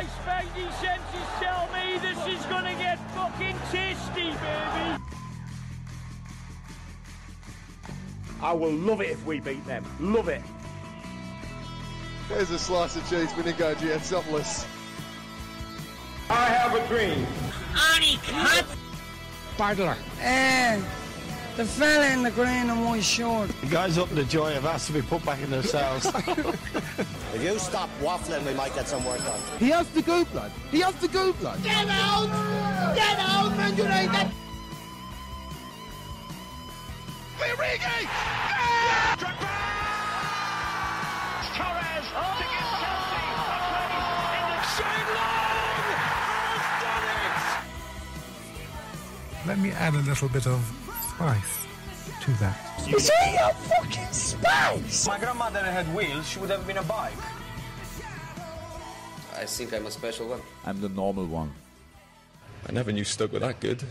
My spidey senses tell me this is gonna get fucking tasty, baby. I will love it if we beat them. Love it. There's a slice of cheese for Nico Giansopoulos. I have a dream. Bardler. Eh, the fella in the green and white shirt. The guys up in the joy have asked to be put back in their cells. If you stop waffling, we might get some work done. He has the goop, lad. He has the goop, lad. Get out! Get out, Man United! Torres to give Chelsea a place in the Shane Long has done it. Let me add a little bit of spice to that. Is he your fucking spice? My grandmother had wheels, she would have been a bike. I think I'm a special one. I'm the normal one. I never knew Stoke were that good.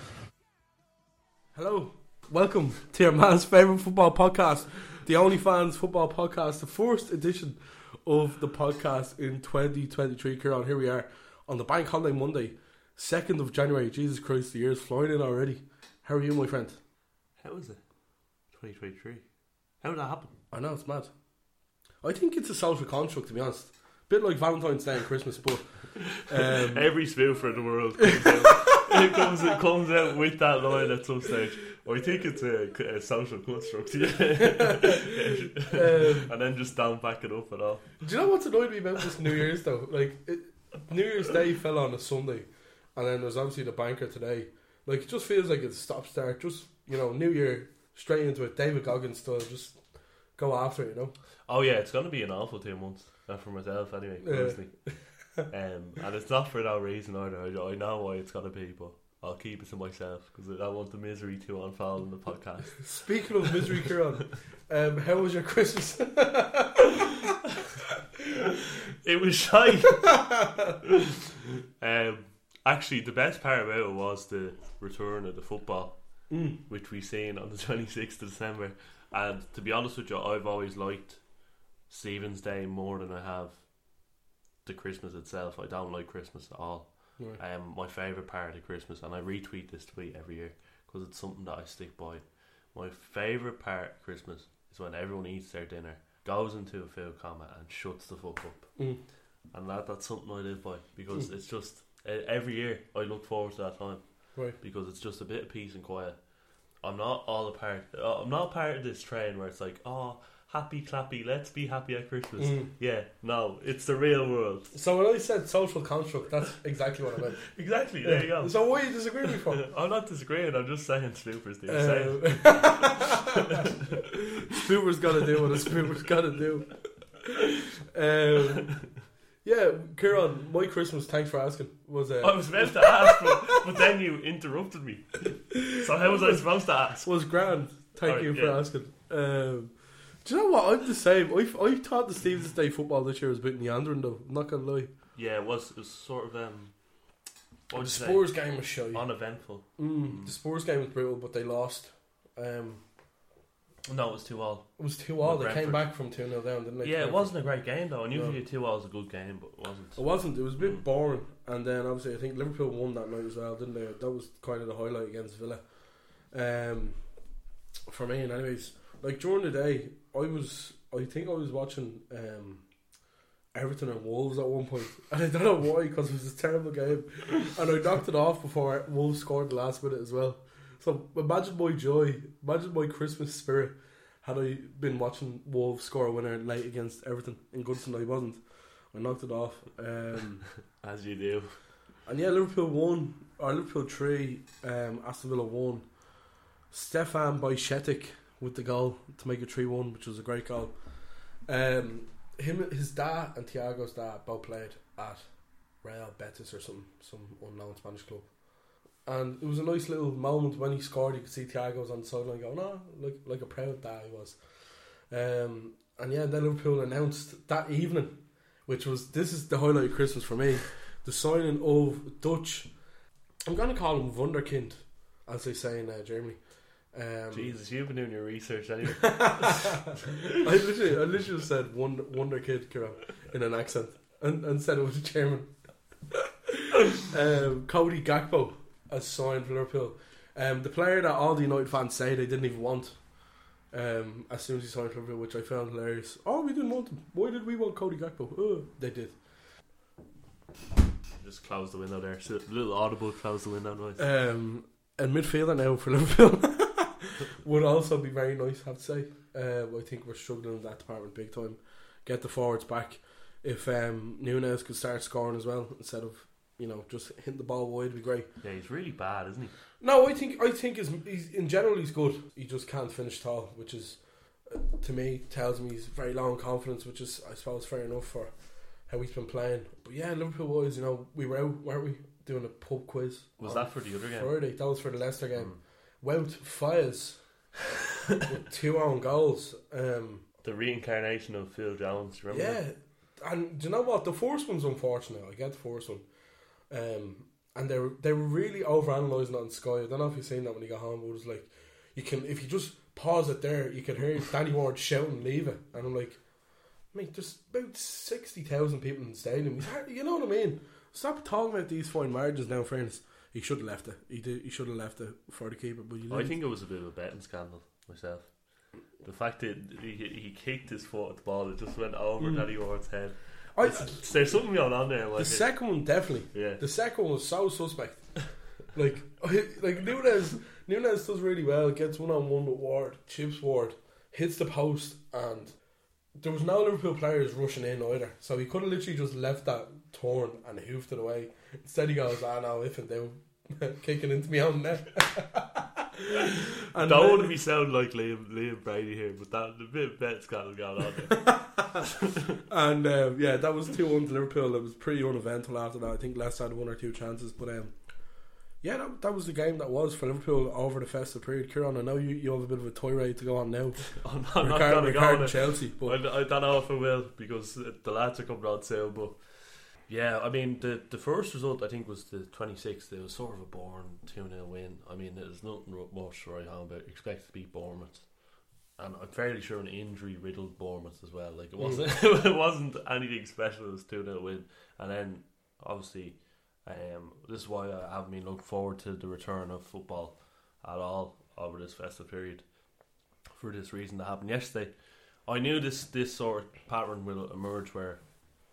Hello, welcome to your man's favourite football podcast, the Only Fans Football Podcast, the first edition of the podcast in 2023. Kieran, here we are on the Bank Holiday Monday, 2nd of January. Jesus Christ, the year's flying in already. How are you, my friend? How is it? 2023. How did that happen? I know, it's mad. I think it's a social construct, to be honest. Bit like Valentine's Day and Christmas, but um, Every spoofer in the world comes out, it comes it comes out with that line at some stage. I think it's a, a social construct, yeah. Um, and then just don't back it up at all. Do you know what's annoyed me about this New Year's though? Like, it, New Year's Day fell on a Sunday, and then there's obviously the banker today. Like, it just feels like it's stop start. Just you know, New Year straight into it. David Goggins style. Just go after it. You know. Oh yeah, it's going to be an awful two months. Uh, for myself, anyway, Yeah. um, and it's not for that reason either. I, I know why it's going to be, but I'll keep it to myself because I don't want the misery to unfold in the podcast. Speaking of misery, Kieran, um, how was your Christmas? It was shy. um, actually, the best part about it was the return of the football, Mm. which we seen on the 26th of December. And to be honest with you, I've always liked Stephen's Day more than I have the Christmas itself. I don't like Christmas at all. Right. Um, my favourite part of Christmas, and I retweet this tweet every year because it's something that I stick by. My favourite part of Christmas is when everyone eats their dinner, goes into a food coma, and shuts the fuck up. Mm. And that that's something I live by because it's just every year I look forward to that time Right. because it's just a bit of peace and quiet. I'm not all a part. uh, I'm not part of this train where it's like, oh, happy clappy, let's be happy at Christmas. Mm. Yeah, no, it's the real world. So when I said social construct, that's exactly what I meant. Exactly. There you go. So why are you disagreeing with me for? I'm not disagreeing. I'm just saying sloopers do. Uh, Saying. Spooper's got to do what a spooper's got to do. Um, yeah, Kieran, my Christmas, thanks for asking, was uh, I was meant to ask, but, but then you interrupted me. So how was I supposed to ask? was grand. Thank you for yeah. asking. Um, do you know what? I'm the same. I, I thought the Stevens Day football this year was a bit meandering, though. I'm not gonna lie. Yeah, it was. It was sort of um. What The? Spurs game was shy. Uneventful. Mm, the Spurs game was brutal, but they lost. Um, No, it was two all. it was two all. They With came back from two 0 down, didn't they? Yeah, it wasn't a great game though, and usually a two all is a good game, but it wasn't. It wasn't. It was a bit boring. And then obviously, I think Liverpool won that night as well, didn't they? That was kind of the highlight against Villa. Um, for me, and anyways, like during the day, I was. I think I was watching um, Everton and Wolves at one point, and I don't know why because it was a terrible game, and I knocked it off before Wolves scored the last minute as well. So imagine my joy, imagine my Christmas spirit had I been watching Wolves score a winner late against Everton in Goodison. I wasn't. I knocked it off. Um, As you do. and yeah, Liverpool won, or Liverpool three, um, Aston Villa won. Stefan Bajcetic with the goal to make it three one, which was a great goal. Um, him, his dad, and Thiago's dad both played at Real Betis or some some unknown Spanish club. And it was a nice little moment when he scored. You could see Thiago was on the sideline going, "Oh, like like a proud dad he was." Um, and yeah, then Liverpool announced that evening, which was this is the highlight of Christmas for me, the signing of Dutch. I'm gonna call him Wunderkind, as they say in uh, Germany. Um, Jesus, you've been doing your research anyway. I literally, I literally said Wonder, Wonder Kid Kieran, in an accent and, and said it was German. um, Cody Gakpo has signed for Liverpool. Um, the player that all the United fans say they didn't even want. Um, as soon as he signed for Liverpool, which I found hilarious. Oh, we didn't want him. Why did we want Cody Gakpo? Oh, they did. Just close the window there. So, little audible close the window noise. Um, and midfielder now for Liverpool would also be very nice. I have to say. Uh, I think we're struggling in that department big time. Get the forwards back. If um, Nunez could start scoring as well instead of you know just hitting the ball wide, would be great. Yeah, he's really bad, isn't he? No, I think I think he's, he's in general he's good. He just can't finish tall, which is uh, to me tells me he's very low in confidence, which is I suppose fair enough for how he's been playing. But yeah, Liverpool boys, you know, we were out, weren't we, doing a pub quiz? Was that for the other game? Friday. That was for the Leicester game. Mm. Wout Faes with two own goals. Um, The reincarnation of Phil Jones. Remember? yeah, and do you know what? The first one's unfortunate. I get the first one. Um, and they were they were really over analysing it on Sky. I don't know if you've seen that when you got home, but it was like you can if you just pause it there, you can hear Danny Ward shouting, "Leave it!" And I'm like, mate, there's about sixty thousand people in the stadium. You know what I mean? Stop talking about these fine margins now. friends. he should have left it. He did. He should have left it for the keeper. But you I think it was a bit of a betting scandal myself. The fact that he, he kicked his foot at the ball, it just went over Mm. Danny Ward's head. I- There's, something going on there. The Like second one definitely. Yeah. The second one was so suspect. like, like Nunez, Nunez does really well. Gets one on one with Ward, chips Ward, hits the post, and there was no Liverpool players rushing in either. So he could have literally just left that torn and hoofed it away. Instead, he goes, "Ah, no, if and down, kicking into me own net." and don't want to be sound like Liam, Liam Brady here, but that the bit of bet scandal going on there. and um, yeah, that was two one to Liverpool. It was pretty uneventful after that. I think Leicester had one or two chances, but um, yeah, that, that was the game that was for Liverpool over the festive period. Kieran, I know you, you have a bit of a tirade to go on now. I'm not, I'm not Regard- gonna go regarding on. Chelsea, but I, I don't know if I will because the lads are coming on sale. But yeah, I mean the the first result I think was the 26th. It was sort of a boring two 0 win. I mean, there's nothing ro- much to write home about. Expect to beat Bournemouth, and I'm fairly sure an injury riddled Bournemouth as well. Like it wasn't it wasn't anything special. It was two 0 win, and then obviously. Um, this is why I haven't been looking forward to the return of football at all over this festive period. For this reason that happened yesterday, I knew this this sort of pattern will emerge where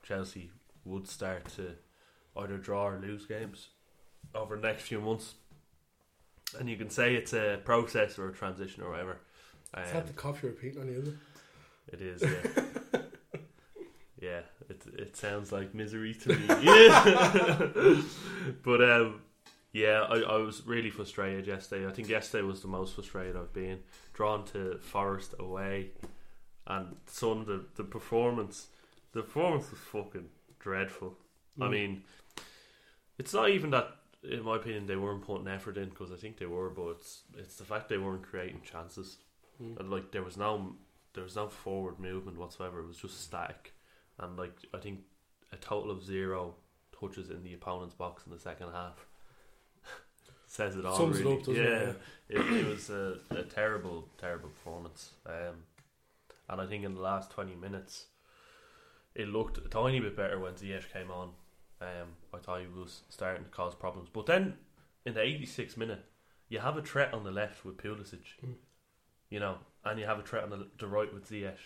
Chelsea would start to either draw or lose games over the next few months, and you can say it's a process or a transition or whatever. is Um, the cough you're repeating on you? Is it? it is, yeah. yeah, it it sounds like misery to me. Yeah. but um, yeah, I, I was really frustrated yesterday. I think yesterday was the most frustrated I've been. Drawn to Forest away, and son, the the performance, the performance was fucking dreadful. I Mm. mean, it's not even that. In my opinion, they weren't putting effort in because I think they were, but it's it's the fact they weren't creating chances. Mm. And, like there was no there was no forward movement whatsoever. It was just static, and like I think a total of zero touches in the opponent's box in the second half says it all. Sums it really. up, doesn't yeah, it? It, it was a, a terrible, terrible performance. Um, and I think in the last twenty minutes, it looked a tiny bit better when Ziyech came on. Um, I thought he was starting to cause problems, but then in the 86th minute, you have a threat on the left with Pulisic, Mm. you know, and you have a threat on the, the right with Ziyech.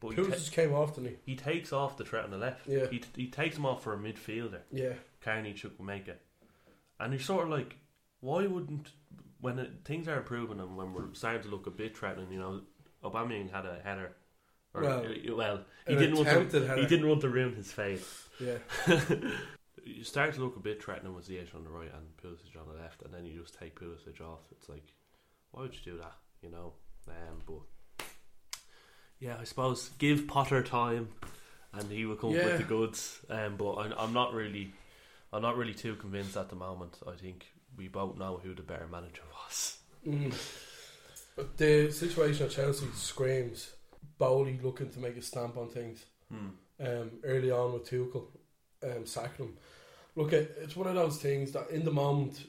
But he, Pulisic ta- came off, didn't he? he takes off the threat on the left. Yeah. He, he takes him off for a midfielder. Yeah. Carney Chukwuemeka. And you're sort of like, why wouldn't, when it, things are improving and when we're starting to look a bit threatening, you know, Aubameyang had a header. Or, Well, uh, well, he didn't want to, he didn't want to ruin his face. Yeah. you start to look a bit threatening with Ziyech on the right and Pulisic on the left, and then you just take Pulisic off. It's like, why would you do that? You know, um, but yeah, I suppose give Potter time, and he will come Yeah. with the goods. Um, but I'm, I'm not really, I'm not really too convinced at the moment. I think we both know who the better manager was. Mm. But the situation at Chelsea screams Boehly looking to make a stamp on things. Hmm. Um, early on with Tuchel, um, sacking him. Look, it, it's one of those things that in the moment,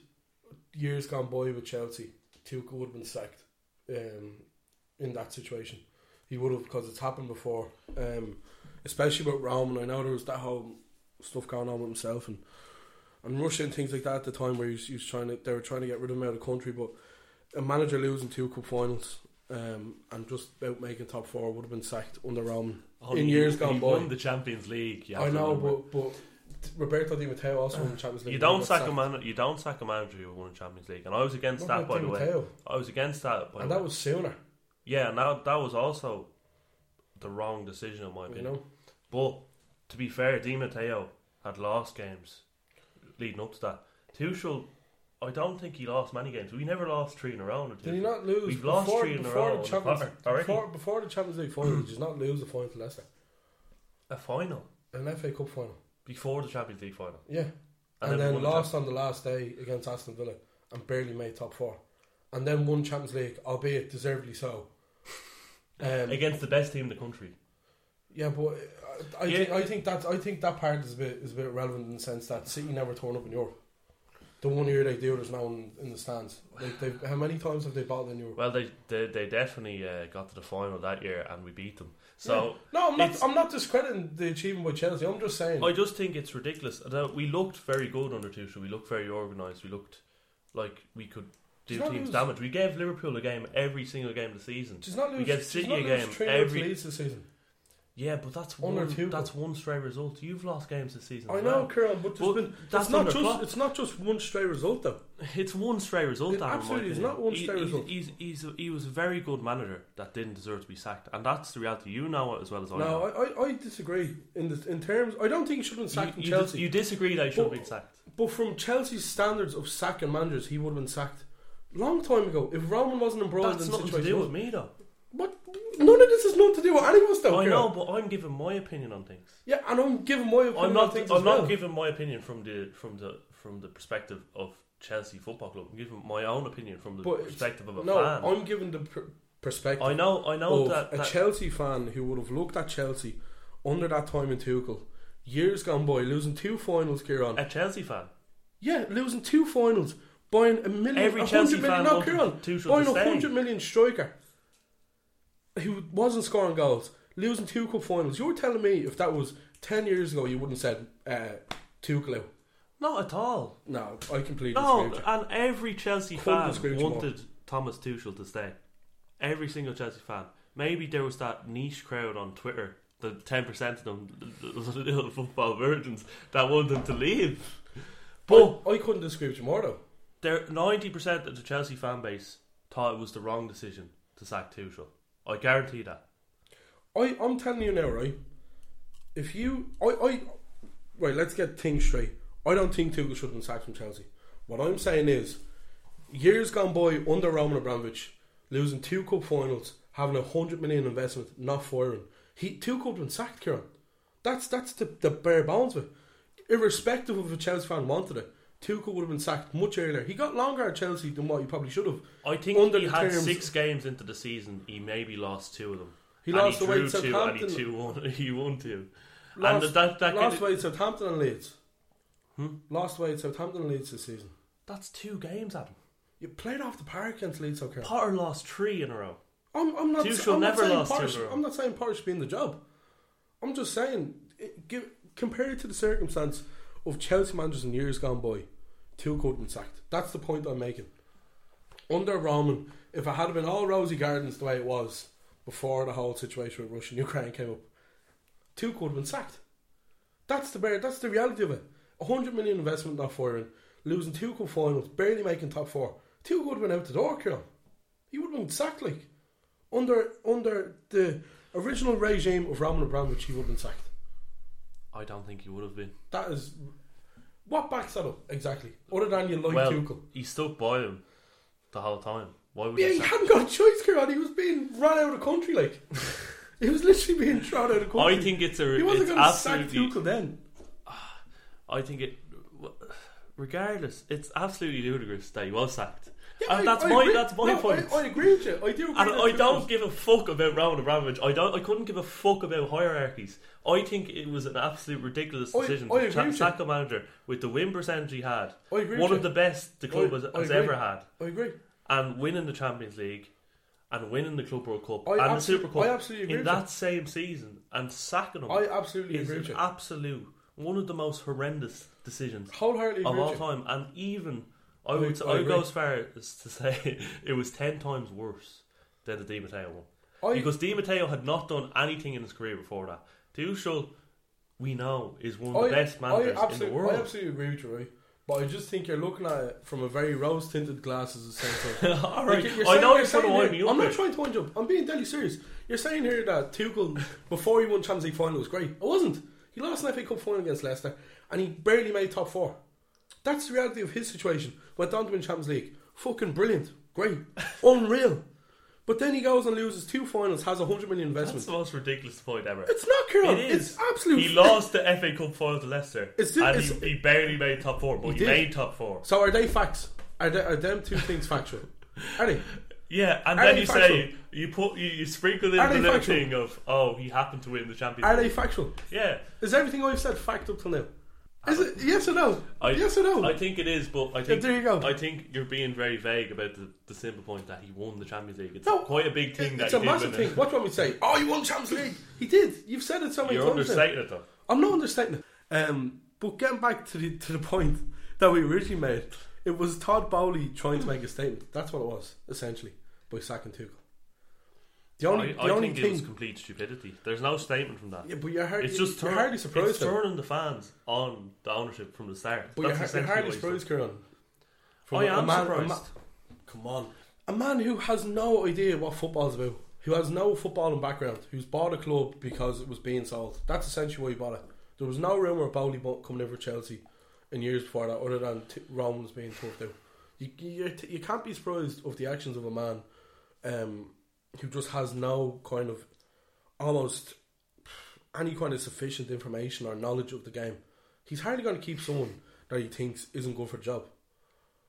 years gone by with Chelsea, Tuchel would have been sacked. Um, in that situation, he would have because it's happened before. Um, especially with Rome, and I know there was that whole stuff going on with himself and and Russia and things like that at the time where he was, he was trying to they were trying to get rid of him out of the country, but a manager losing two cup finals um, and just about making top four would have been sacked under Roman Only in he- years gone by. won the Champions League. you I know, remember. but but Roberto Di Matteo also won the Champions League. You don't sack a man. You don't sack a manager who won a Champions League, and I was against What that. By Di the way? I was against that. By and the that was sooner. yeah, and that that was also the wrong decision in my You opinion. know, But to be fair, Di Matteo had lost games leading up to that. Tuchel, I don't think he lost many games. We never lost three in a row. did he not lose? We've lost before, three in a row. The under Champions, Potter already. before, before the Champions League final, did you not lose the final to Leicester? a final An FA Cup final. before the Champions League final. Yeah. And And, then then, won the lost on the last day against Aston Villa and barely made top four. And then won Champions League, albeit deservedly so. Um, Against the best team in the country. yeah, but I, I, Yeah. think, I think that I think that part is a bit is a bit relevant in the sense that City never turn up in Europe. The one year they do, there's no one in the stands. Like how many times have they battled in Europe? Well, they they, they definitely uh, got to the final that year, and we beat them. So Yeah. no, I'm not. I'm not discrediting the achievement by Chelsea. I'm just saying. I just think it's ridiculous. Now, we looked very good under Tuchel. We looked very organised. We looked like we could do teams lose- damage. We gave Liverpool a game every single game of the season. Does not lose. we gave City a game 3-0 to every. Season. Yeah, but that's Under one. Tuchel. That's one stray result. You've lost games this season. I know, well. Kieran, but, But been, that's it's not just Klopp. it's not just one stray result though. It's one stray result. It absolutely opinion. not one He- stray he's, result. He's, he's, he was a very good manager that didn't deserve to be sacked, and that's the reality. You know it as well as I No, know. I, I, I disagree in the, in terms. I don't think he should have been sacked you, you, Chelsea. dis- you disagree that he should have been sacked. but from Chelsea's standards of sacking managers, he would have been sacked long time ago. If Roman wasn't embroiled That's in the nothing to do with me, though. What? None of this has nothing to do with any of though. I know, but I'm giving my opinion on things. Yeah, and I'm giving my opinion I'm on not. things I'm as not well. giving my opinion from the from the from the perspective of Chelsea Football Club. I'm giving my own opinion from the But it's- perspective of a no, fan. I'm giving the per- perspective. I know. I know of that, a that Chelsea fan who would have looked at Chelsea under that time in Tuchel, years gone by, losing two finals, Kieran. a Chelsea fan. Yeah, losing two finals, buying a million, Every a Chelsea hundred million, fan not wanted Kieran, Tuchel buying a stay. hundred million striker who wasn't scoring goals, losing two cup finals. You were telling me if that was ten years ago, you wouldn't have said uh, Tuchel? Not at all. No, I completely No, disagree. with you. and every Chelsea fan you more. wanted Thomas Tuchel to stay. Every single Chelsea fan. Maybe there was that niche crowd on Twitter, the ten percent of them, the the little football virgins that wanted him to leave. But I, I couldn't disagree with you more though. there, ninety percent of the Chelsea fan base thought it was the wrong decision to sack Tuchel. I guarantee that. I, I'm telling you now, right? If you, I, I, right, let's get things straight. I don't think Tuchel should have been sacked from Chelsea. What I'm saying is, years gone by under Roman Abramovich, losing two cup finals, having a hundred million investment, not firing. He Tuchel have been sacked, Kieran. That's that's the, the bare bones of it. Irrespective of if a Chelsea fan wanted it, Tuchel would have been sacked much earlier. He got longer at Chelsea than what he probably should have. I think Under he the had terms- six games into the season. He maybe lost two of them. He And lost he away to two, and he Southampton. two won. He won two. Lost, and that that lost away to Southampton and Leeds. Hmm? Lost away to Southampton and Leeds this season. that's two games, Adam. You played off the park against Leeds, okay? Potter lost three in a row. I'm, I'm not. Tuchel I'm not never saying lost Potter two in a row. I'm not saying Potter should be in the job. I'm just saying, it, give, compared to the circumstance of Chelsea managers in years gone by, Have been sacked. That's the point I'm making. Under Roman, if it had been all rosy gardens the way it was before the whole situation with Russia and Ukraine came up, two would have been sacked. That's the bare, that's the reality of it. A hundred million investment not firing, losing two cup finals, barely making top four. Two would have been out the door, Kieran. He would have been sacked like under under the original regime of Roman Abramovich. He would have been sacked. I don't think he would have been. That is what backs that up exactly. Other than you like well, Tuchel. he stuck by him the whole time. Why would Yeah, he hadn't got a choice, Kieran. He was being run out of the country like. he was literally being thrown out of the country. I think it's a. he wasn't going to sack. Tuchel then. Ah, I think it. Regardless, it's absolutely ludicrous that he was sacked. Yeah, and I- that's I my agree. that's my No, point. I, I agree with you. I do. Agree and I don't was- give a fuck about Roman Abramovich. I don't. I couldn't give a fuck about hierarchies. I think it was an absolute ridiculous decision I to with you. sack a manager with the win percentage he had. I agree One of you. the best the club I- has, has ever had, I agree. and winning the Champions League, and winning the Club World Cup I and the Super Cup I absolutely agree in that you. same season, and sacking him. I absolutely is agree an absolute one of the most horrendous decisions Wholeheartedly of agree all time, and even I would I I would go as far as to say it was ten times worse than the Di Matteo one. I- because Di Matteo had not done anything in his career before that. Tuchel, we know, is one of the I- best managers in the world. I absolutely agree with you, right? But I just think you're looking at it from a very rose tinted glasses of. All right. you're I know you're trying to wind me up I'm not trying to wind you up. I'm being deadly serious. You're saying here that Tuchel, before he won Champions League final, was great. It wasn't. He lost an FA Cup final against Leicester, and he barely made top four. That's the reality of his situation. Went on to win Champions League. Fucking brilliant. Great. Unreal. But then he goes and loses two finals, has a hundred million That's investment. the most ridiculous point ever. It's not, Kieran. It is. It's absolute. He lost the FA Cup final to Leicester, It's- and it's- he, he barely made top four, but He he, made top four. So are they facts? Are, they, are them two things factual? Are they? Yeah, and Are then you factual? say you put you, you sprinkle in Are the little thing of oh he happened to win the Champions Are they factual? Yeah, Is everything I've said fact up till now? Is it yes or no? I, yes or no? I think it is, but I think there you go. I think you're being very vague about the, the simple point that he won the Champions League. It's No, quite a big thing that it's a massive thing. it. What do you want me to say? Oh, he won Champions League. He did. You've said it so many You're times. now. understating it though. I'm not understating it. Um, but getting back to the to the point that we originally made, it was Todd Boehly trying to make a statement. That's what it was essentially by sacking Tuchel. The only, I, the I only think thing, it was complete stupidity. There's no statement from that. yeah, but you're, hard, It's just you're turn, hardly surprised. It's though. turning the fans on the ownership from the start. But you're, you're hardly what he's done. surprised, Kieran. From I a am man- a surprised. ma- come on, a man who has no idea what football's about, who has no footballing background, who's bought a club because it was being sold. That's essentially why he bought it. There was no rumor of Boehly bu- coming over Chelsea in years before that, other than t- Rome was being talked out. You, you you can't be surprised of the actions of a man um, who just has no kind of almost any kind of sufficient information or knowledge of the game. He's hardly going to keep someone that he thinks isn't good for the job.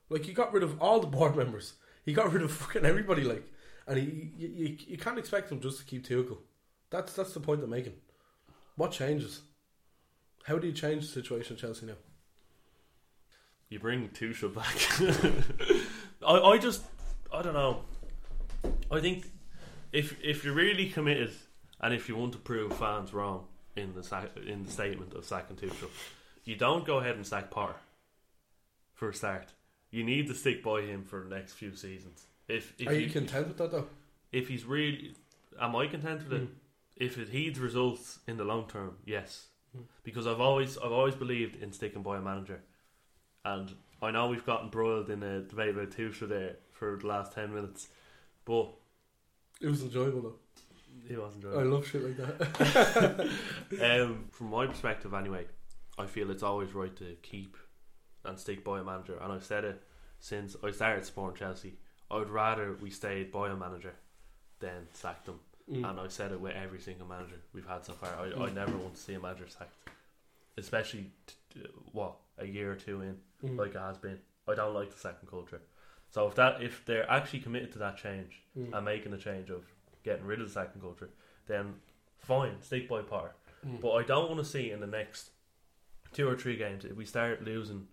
Like he got rid of all the board members. He got rid of fucking everybody. Like, and he you, you, you can't expect him just to keep Tuchel. That's that's the point I'm making. What changes? How do you change the situation at Chelsea now? You bring Tuchel back. I, I just, I don't know. I think if if you're really committed and if you want to prove fans wrong in the sack, in the statement of sacking Tuchel, you don't go ahead and sack Potter for a start. You need to stick by him for the next few seasons. If, if Are you content with that though? if he's really, am I content with it? Hmm. If it heeds results in the long term, yes, hmm. because I've always I've always believed in sticking by a manager, and I know we've gotten broiled in a debate about Tuchel there for the last ten minutes, but It was enjoyable though. he wasn't I love shit like that. um, from my perspective, anyway, I feel it's always right to keep and stick by a manager, and I've said it since I started supporting Chelsea. I would rather we stayed by a manager than sack them. Mm. And I've said it with every single manager we've had so far. I, I never want to see a manager sacked, especially t- t- what a year or two in, Mm. like it has been. I don't like the second culture. So if that if they're actually committed to that change Mm. and making the change of getting rid of the second culture, then fine, stick by Potter. Mm. But I don't want to see in the next two or three games if we start losing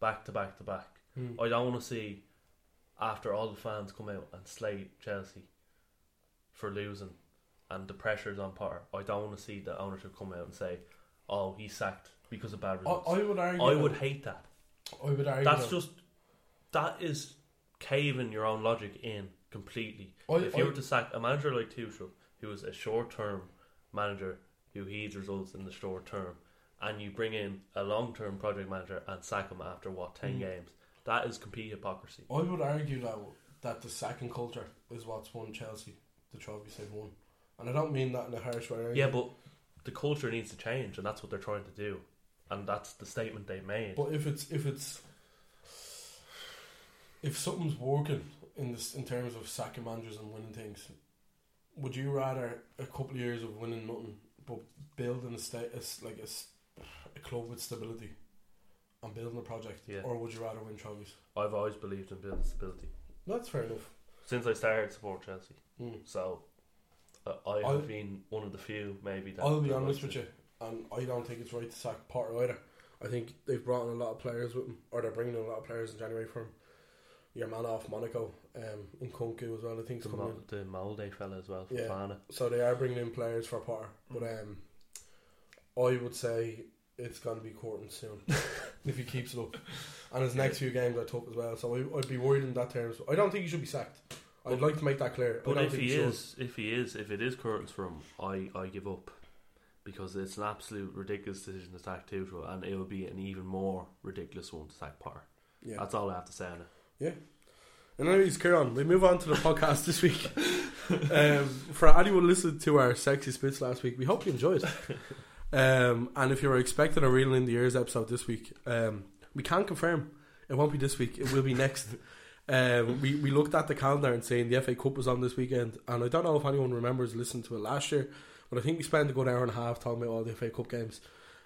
back to back to back. Mm. I don't want to see after all the fans come out and slay Chelsea for losing and the pressures on Potter. I don't want to see the ownership come out and say, "Oh, he's sacked because of bad results." I would argue. I would hate that. I would argue. That's that- just that is caving your own logic in completely. I- if you I- were to sack a manager like Tuchel, who is a short-term manager who heeds results in the short term, and you bring in a long-term project manager and sack him after what ten Mm. games, that is complete hypocrisy. I would argue that that the sacking culture is what's won Chelsea the trophies they've won, and I don't mean that in a harsh way. Yeah, but the culture needs to change, and that's what they're trying to do, and that's the statement they made. But if it's if it's if something's working in this in terms of sacking managers and winning things, would you rather a couple of years of winning nothing but building a state a s like a, a club with stability and building a project, Yeah. or would you rather win trophies? I've always believed in building stability That's fair enough. since I started support Chelsea. Mm. So uh, I have I'll- been one of the few, maybe. That I'll be honest with it. you, and I don't think it's right to sack Potter either. I think they've brought in a lot of players with them, or they're bringing in a lot of players in January for him. Your man off Monaco, um, Nkunku as well. I think The, Mo- the Molde fella as well, Yeah. Fofana. in. So they are bringing in players for Potter, but um, I would say it's going to be Courton soon if he keeps it up. And his next few games are tough as well. So I, I'd be worried in that terms. I don't think he should be sacked. I'd like to make that clear. But if think he is, if he is, if it is Curtin's from, I, I give up because it's an absolute ridiculous decision to sack Tuchel, and it would be an even more ridiculous one to sack Potter. Yeah. That's all I have to say on it. Yeah. And anyways, Kieran, we move on to the podcast this week. Um, for anyone listening to our sexy spits last week, we hope you enjoyed. Um, and if you were expecting a real in the ears episode this week, um, we can confirm it won't be this week. It will be next. Um, we we looked at the calendar and saying the FA Cup was on this weekend, and I don't know if anyone remembers listening to it last year, but I think we spent a good hour and a half talking about all the FA Cup games.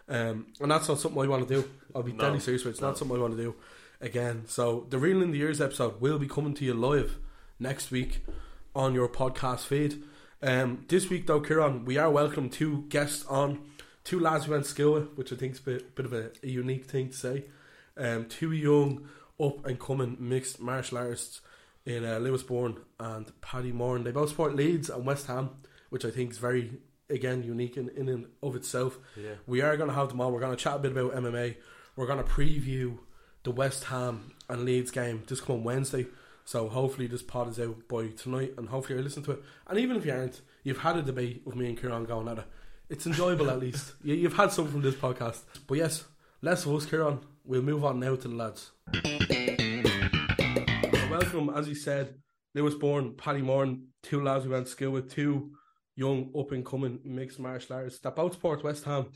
Um, and that's not something I want to do. I'll be No. deadly serious with. It's No. not something I want to do again. So the Real in the Years episode will be coming to you live next week on your podcast feed. Um, this week though, Kieran, we are welcome two guests on, two lads we went to school with, which I think is a bit, bit of a, a unique thing to say. Um, two young, up and coming mixed martial artists in uh, Lewis Byrne and Paddy Moran. They both support Leeds and West Ham, which I think is very again unique in, in and of itself. Yeah. We are going to have them on. We're going to chat a bit about MMA. We're going to preview the West Ham and Leeds game this coming Wednesday. So hopefully this pod is out by tonight, and hopefully you listen to it. And even if you aren't, you've had a debate with me and Kieran going at it. It's enjoyable at least. You, you've had some from this podcast. But yes, less of us, Kieran. We'll move on now to the lads. So welcome, as he said, Lewis Byrne, Paddy Moran, two lads we went to school with, two young up and coming mixed martial artists that both support West Ham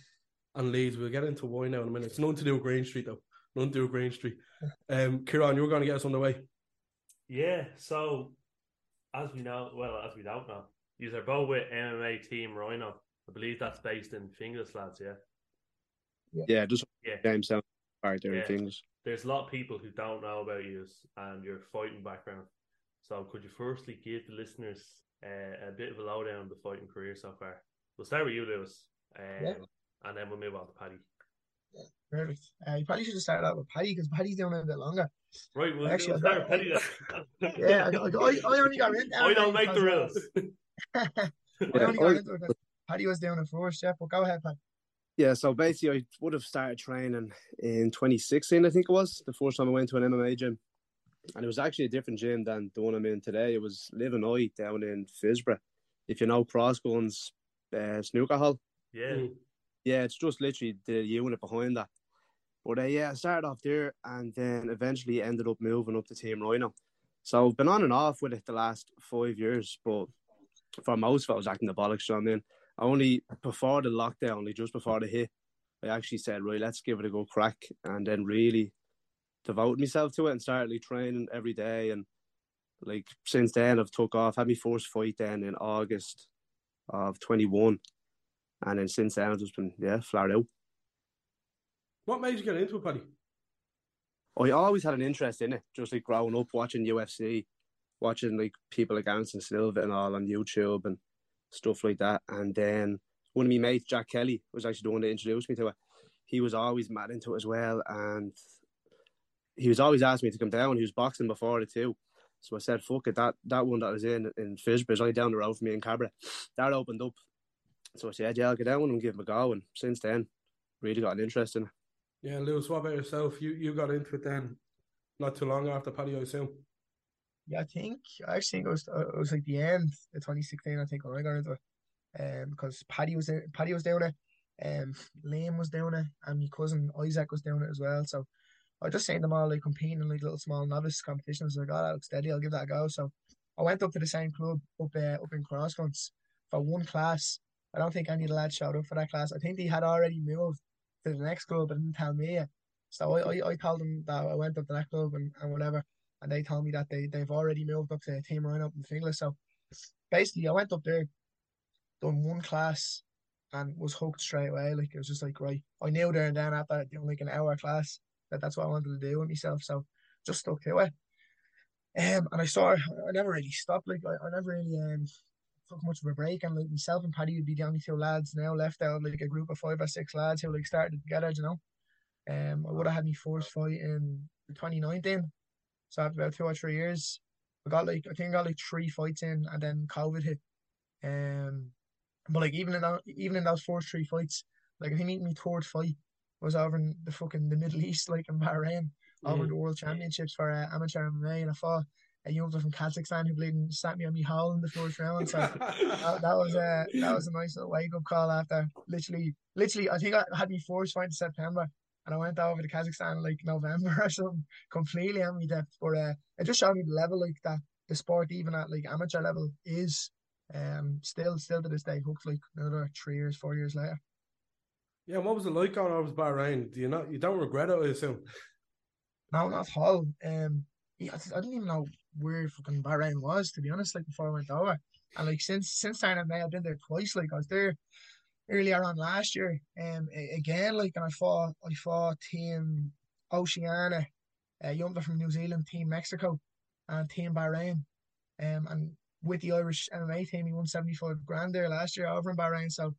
and Leeds. We'll get into why now in a minute. It's nothing to do with Green Street though. Nothing to do with Green Street. Um, Kieran, you were going to get us on the way. Yeah, so as we know, well, as we don't know, you are both with MMA Team Ryano. I believe that's based in Finglas, lads, yeah? Yeah, just Yeah. James down part there Yeah. and things. There's a lot of people who don't know about you and your fighting background. So could you firstly give the listeners uh, a bit of a lowdown on the fighting career so far? We'll start with you, Lewis, um, Yeah. and then we'll move on to Paddy. Perfect. Uh, you probably should have started out with Paddy because Paddy's doing it a bit longer. Right, we'll, Actually, we'll I start got- with Paddy then. Yeah, I, I, I only got in. I don't make the because, rules. I only got into it because Paddy was doing it first, yeah. But go ahead, Paddy. Yeah, so basically, I would have started training in 2016, I think it was, the first time I went to an MMA gym. And it was actually a different gym than the one I'm in today. It was Live and I down in Phibsborough. If you know Crossguns uh, Snooker Hall. Yeah. Yeah, it's just literally the unit behind that. But uh, yeah, I started off there and then eventually ended up moving up to Team Ryano. So I've been on and off with it the last five years, but for most of it, I was acting the bollocks. So I mean, I only before the lockdown, only just before the hit, I actually said, right, let's give it a go crack, and then really devoted myself to it and started like, training every day. And like since then, I've took off. Had my first fight then in August of twenty one, and then since then I've just been yeah flat out. What made you get into it, Paddy? I always had an interest in it, just like growing up watching UFC, watching like people like Anderson Silva and all on YouTube and stuff like that. And then one of my mates, Jack Kelly, was actually the one that introduced me to it. He was always mad into it as well, and he was always asking me to come down. He was boxing before it too, so I said, "Fuck it." That that one that I was in in is only down the road from me in Cabra. That opened up, so I said, "Yeah, I'll get down and give him a go." And since then, really got an interest in it. Yeah, Lewis, what about yourself? You you got into it then not too long after Paddy, I assume. Yeah, I think I actually think it was uh, it was like the end of 2016. I think when I got into it, um, because Paddy was in, Paddy was doing it, um, Liam was doing it, and my cousin Isaac was doing it as well. So I just seen them all like competing in like little small novice competitions. I Like, oh, that looks steady. I'll give that a go. So I went up to the same club up uh, up in Crossguns for one class. I don't think any of the lads showed up for that class. I think they had already moved to the next club, but didn't tell me. yet. So I, I, I told them that I went up to that club and, and whatever and they told me that they, they've already moved up to a team run up in Finglas. So basically, I went up there, done one class, and was hooked straight away. Like, it was just like, right, I knew there and then after doing like an hour class that that's what I wanted to do with myself. So just stuck to it. Um, and I saw, I never really stopped. Like, I, I never really um, took much of a break. And like myself and Paddy would be the only two lads now left out, like a group of five or six lads who like started together, you know. Um, I would have had my first fight in 2019. So after about two or three years, I got like I think I got like three fights in, and then COVID hit. Um, but like even in that, even in those first three fights, like I think my third fight was over in the fucking the Middle East, like in Bahrain, over Mm. the World Championships for uh, amateur MMA, and I fought a young from Kazakhstan who played and sat me on me hole in the first round. So that, that was a that was a nice little wake up call after literally literally I think I had me first fight in September and I went over to Kazakhstan in, like November or something, completely on me depth. But uh, it just showed me the level like that the sport even at like amateur level is um still still to this day, hopefully another three years, four years later. Yeah, what was it like going over to Bahrain? Do you not you don't regret it, I assume? No, not at all. Um, yeah, I I didn't even know where fucking Bahrain was to be honest. Like before I went over, and like since since then I May, I've been there twice. Like I was there earlier on last year. Um, again, like and I fought I fought Team Oceania, uh, from New Zealand, Team Mexico, and Team Bahrain. Um, and with the Irish MMA team, he won seventy five grand there last year over in Bahrain. So,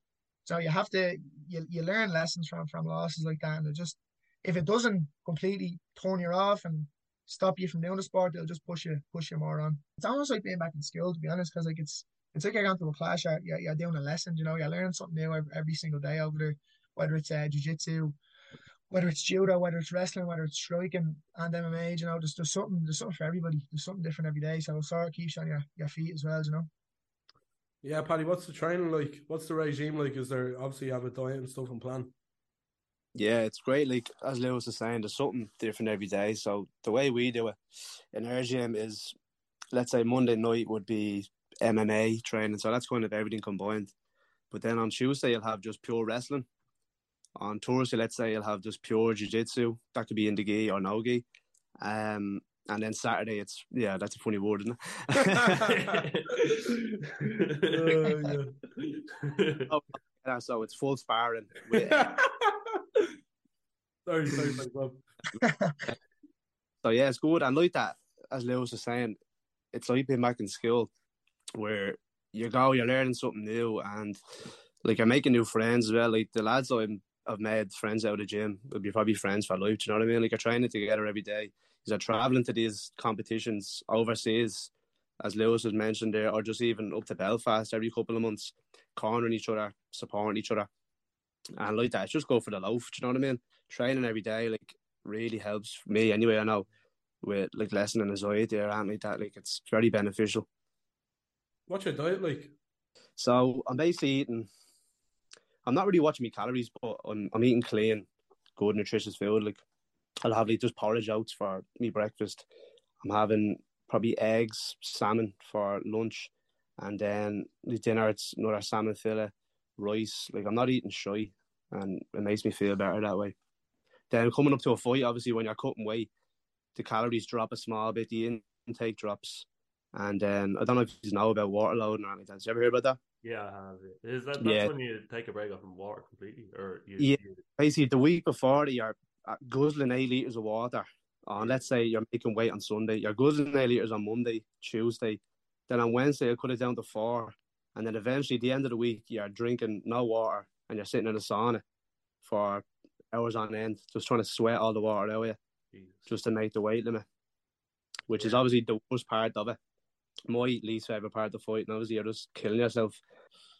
so you have to you you learn lessons from from losses like that, and it just if it doesn't completely turn you off and stop you from doing the sport, they'll just push you push you more on. It's almost like being back in school, to be honest, because like it's it's like you're going a class, you're, you're, you're doing a lesson, you know, you're learning something new every, every single day over there, whether it's uh, jiu-jitsu, whether it's judo, whether it's wrestling, whether it's striking and MMA, you know, there's, there's something there's something for everybody. There's something different every day. So it sort of keeps you on your, your feet as well, you know. Yeah, Paddy, what's the training like? What's the regime like? Is there obviously you have a diet and stuff and plan? Yeah, it's great. Like as Lewis was saying, there's something different every day. So the way we do it in our gym is, let's say Monday night would be MMA training. So that's kind of everything combined. But then on Tuesday you'll have just pure wrestling. On Thursday, let's say you'll have just pure jiu-jitsu. That could be in the gi or no gi. Um, and then Saturday, it's yeah, that's a funny word, isn't it? oh, yeah, so it's full sparring. With, So yeah, it's good. And like that, as Lewis was saying, it's like being back in school where you go, you're learning something new and like you're making new friends as well. Like the lads I'm, I've made friends out of the gym will be probably friends for life. Do you know what I mean? Like you're training together every day. You're traveling to these competitions overseas, as Lewis has mentioned there, or just even up to Belfast every couple of months, cornering each other, supporting each other. And like that, just go for the loaf. Do you know what I mean? Training every day, like really helps me anyway. I know with like lessening anxiety or anything like that, like it's very beneficial. What's your diet like? So I'm basically eating. I'm not really watching my calories, but I'm I'm eating clean, good nutritious food. Like I'll have like just porridge oats for me breakfast. I'm having probably eggs, salmon for lunch, and then the dinner it's another salmon fillet, rice. Like I'm not eating shy, and it makes me feel better that way. Then coming up to a fight, obviously when you're cutting weight, the calories drop a small bit, the intake drops, and then I don't know if you know about water loading or anything. Did you ever hear about that? Yeah, I have. Is that that's Yeah. when you take a break off from water completely, or you? Yeah, you- basically the week before you're uh, guzzling eight liters of water. On let's say you're making weight on Sunday, you're guzzling eight liters on Monday, Tuesday, then on Wednesday you cut it down to four, and then eventually at the end of the week you're drinking no water and you're sitting in a sauna for hours on end, just trying to sweat all the water out of you, just to make the weight limit, which is obviously the worst part of it. My least favorite part of the fight, and obviously you're just killing yourself.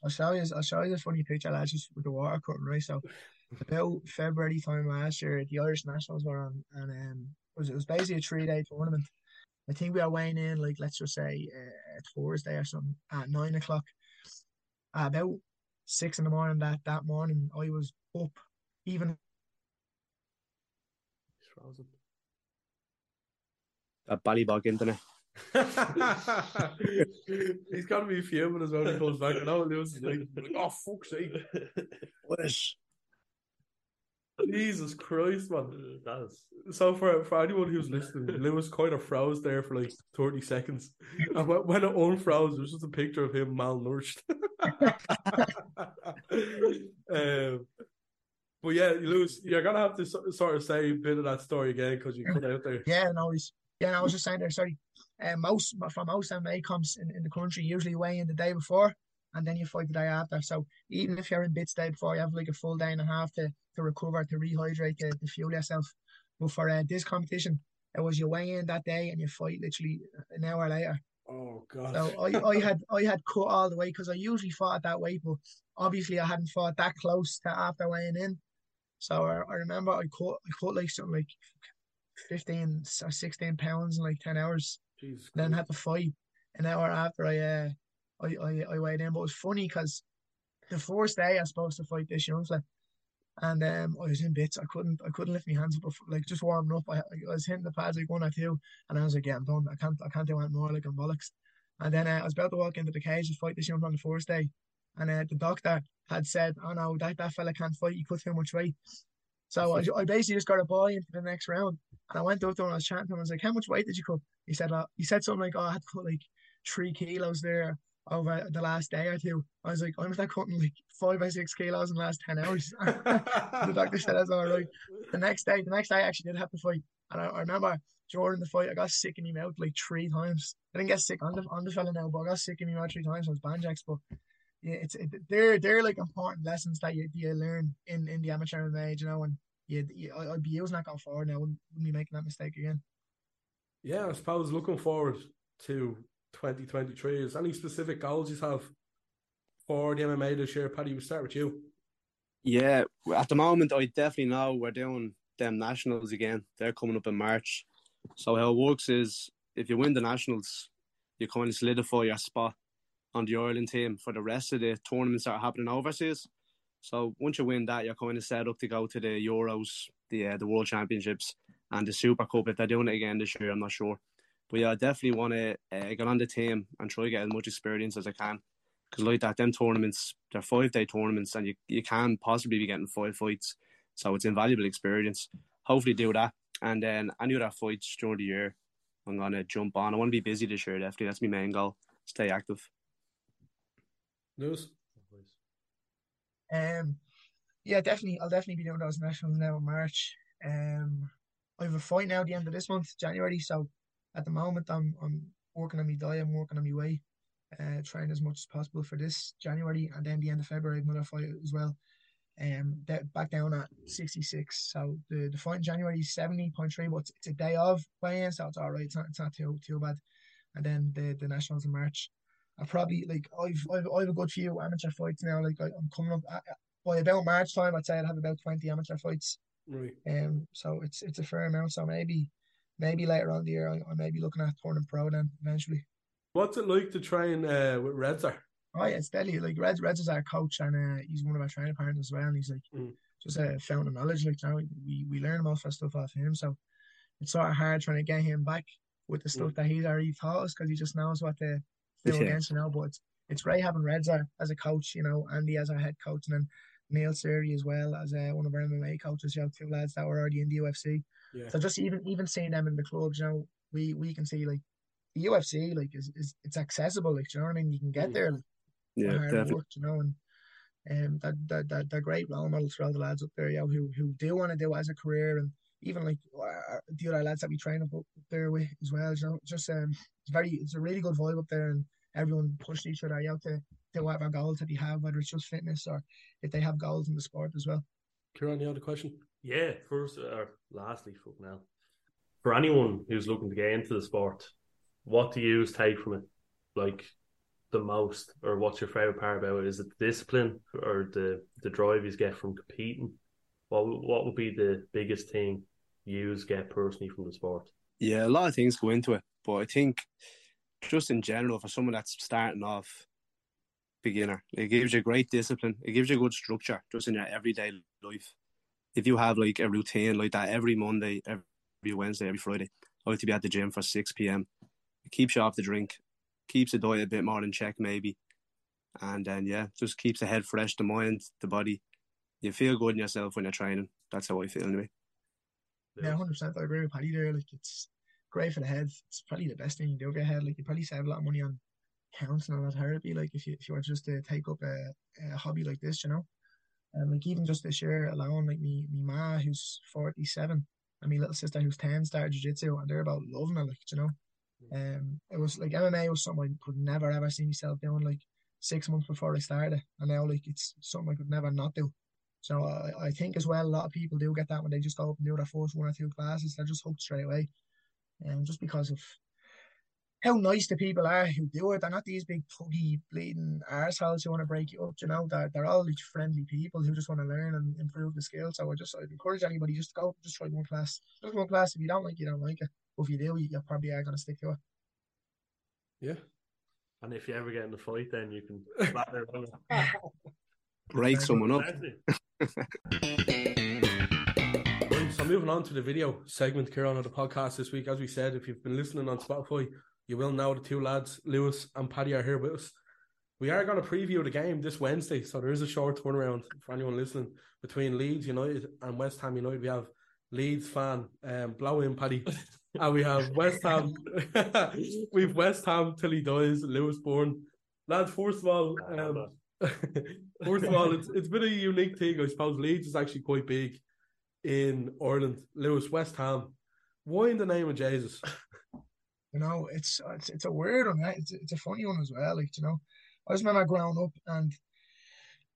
I'll show you. I'll show you the funny picture, lads, just with the water cutting, right? So, about February time last year, the Irish Nationals were on, and um, it was it was basically a three day tournament. I think we were weighing in, like let's just say uh, Thursday or something at nine o'clock. About six in the morning that that morning, I was up, even frozen. That ballybog internet. He's got to be fuming as well when he comes back. I know Lewis is like, like, oh, fuck's sake. Wish. Jesus Christ, man. That's So for for anyone who's listening, Lewis kind of froze there for like 30 seconds. And when, it unfroze, was just a picture of him malnourished. um, but yeah, Lewis, you're to have to sort of say a bit of that story again because you cut out there. Yeah, no, he's yeah. I was just saying there. Sorry, uh, most from most MMA comps in, in the country usually weigh in the day before, and then you fight the day after. So even if you're in bits day before, you have like a full day and a half to to recover, to rehydrate, to, to fuel yourself. But for uh, this competition, it was you weigh in that day and you fight literally an hour later. Oh god. So I, I had I had cut all the way because I usually fought at that weight, but obviously I hadn't fought that close to after weighing in. So I, I remember I caught I caught like something like fifteen or sixteen pounds in like ten hours. Jesus then had to fight an hour after I uh I I, I weighed in. But it was funny because the first day I was supposed to fight this young fella, and um I was in bits. I couldn't I couldn't lift my hands up before, like just warming up. I, I was hitting the pads like one or two, and I was like, yeah, I'm done. I can't I can't do any more. Like I'm bollocks. And then uh, I was about to walk into the cage to fight this young on the first day, and uh, the doctor had said, "Oh no, that that fella can't fight. He cut too much weight." So I, I basically just got a buy into the next round, and I went up to him and I was chatting to him. I was like, "How much weight did you cut?" He said, uh, "He said something like, oh, I had to cut like three kilos there over the last day or two. I was like, oh, I'm like cutting like five or six kilos in the last ten hours. the doctor said that's all right. The next day, the next day I actually did have to fight, and I, I remember during the fight I got sick in my mouth like three times. I didn't get sick on the on the fella now, but I got sick in my mouth three times. I was banjacks, but yeah, it's it, they're they're like important lessons that you you learn in in the amateur MMA, you know, and you, you I'd be using that going forward now. I wouldn't, wouldn't be making that mistake again. Yeah, I suppose looking forward to 2023, is any specific goals you have for the MMA this year? Paddy, we'll start with you. Yeah, at the moment, I definitely know we're doing them nationals again. They're coming up in March. So how it works is if you win the nationals, you kind of solidify your spot on the Ireland team for the rest of the tournaments that are happening overseas. So once you win that, you're kind of set up to go to the Euros, the uh, the World Championships, and the Super Cup. If they're doing it again this year, I'm not sure. But yeah, I definitely want to uh, get on the team and try to get as much experience as I can. Because like that, them tournaments, they're five day tournaments, and you you can possibly be getting five fights. So it's invaluable experience. Hopefully do that, and then any other fights during the year, I'm gonna jump on. I want to be busy this year. Definitely, that's my main goal. Stay active. News. Um, yeah, definitely. I'll definitely be doing those nationals now in March. Um, I have a fight now at the end of this month, January. So at the moment, I'm I'm working on my diet, I'm working on my way, uh, trying as much as possible for this January, and then the end of February, another fight as well. Um, that back down at 66. So the, the fight in January is 70.3, but it's, it's a day of weigh-in, so it's all right. It's not it's not too too bad. And then the the nationals in March. I probably like I've I've, I've a good few amateur fights now. Like I, am coming up by about March time. I'd say I'd have about 20 amateur fights. Right. Um. So it's it's a fair amount. So maybe maybe later on the year I, I may be looking at turning pro then eventually. What's it like to train uh, with Redzer? Oh yeah, it's deadly. Like Reds, Reds is our coach, and uh, he's one of our training partners as well. And he's like mm. just a fountain of knowledge. Like you know, we we learn most of our stuff off him. So it's sort of hard trying to get him back with the stuff mm. that he's already taught us because he just knows what to do yeah. against. You know, but it's, it's great having Reds as a coach. You know, Andy as our head coach, and then Neil Seery as well as uh, one of our MMA coaches. You have two lads that were already in the UFC. Yeah. So just even even seeing them in the clubs, you know, we we can see like the UFC like is, is it's accessible. Like, you know what I mean? You can get there. Like, yeah, definitely. Work, you know, and um, that, that, that they're great role models for all the lads up there, you know, who who do want to do it as a career, and even like uh, the other lads that we train up, up there with as well. You know, just um, it's very, it's a really good vibe up there, and everyone pushed each other out to to whatever goals that you have, whether it's just fitness or if they have goals in the sport as well. Kieran, you had a question? Yeah, first or lastly, fuck now. For anyone who's looking to get into the sport, what do you take from it? Like the most, or what's your favorite part about it? Is it the discipline or the the drive you get from competing? What what would be the biggest thing you get personally from the sport? Yeah, a lot of things go into it, but I think just in general for someone that's starting off beginner, it gives you great discipline. It gives you good structure just in your everyday life. If you have like a routine like that every Monday, every Wednesday, every Friday, I like to be at the gym for six p.m. It keeps you off the drink, keeps the diet a bit more in check, maybe, and then yeah, just keeps the head fresh, the mind, the body. You feel good in yourself when you're training. That's how I feel anyway. Yeah, hundred percent. I agree with Paddy there. Like it's great for the head. It's probably the best thing you do with your ahead. Like you probably save a lot of money on counseling or therapy. Like if you if you were just to take up a, a hobby like this, you know. And like even just this year alone, like me me ma who's forty seven and my little sister who's ten started jiu jitsu and they're about loving it, like you know. Um, it was like MMA was something I could never ever see myself doing like six months before I started, and now like it's something I could never not do. So I, I think as well a lot of people do get that when they just go up and do their first one or two classes, they're just hooked straight away, and um, just because of how nice the people are who do it. They're not these big puggy bleeding arseholes who want to break you up. You know, they're they're all these friendly people who just want to learn and improve the skills. So I just I'd encourage anybody just go just try one class, just one class. If you don't like, it, you don't like it. But if you do, you, you probably are going to stick to it. Yeah. And if you ever get in a fight, then you can batter on. Break someone up. So moving on to the video segment, Kieran, of the podcast this week. As we said, if you've been listening on Spotify, you will know the two lads, Lewis and Paddy, are here with us. We are going to preview the game this Wednesday, so there is a short turnaround for anyone listening between Leeds United and West Ham United. We have Leeds fan, um, blow in Paddy, and we have West Ham. we've West Ham till he dies, Lewis Byrne. Lads, first of all, um, first of all, it's it's been a unique thing, I suppose. Leeds is actually quite big in Ireland. Lewis, West Ham. Why in the name of Jesus? You know, it's it's it's a weird one. Right? It's it's a funny one as well. Like you know, I just remember growing up and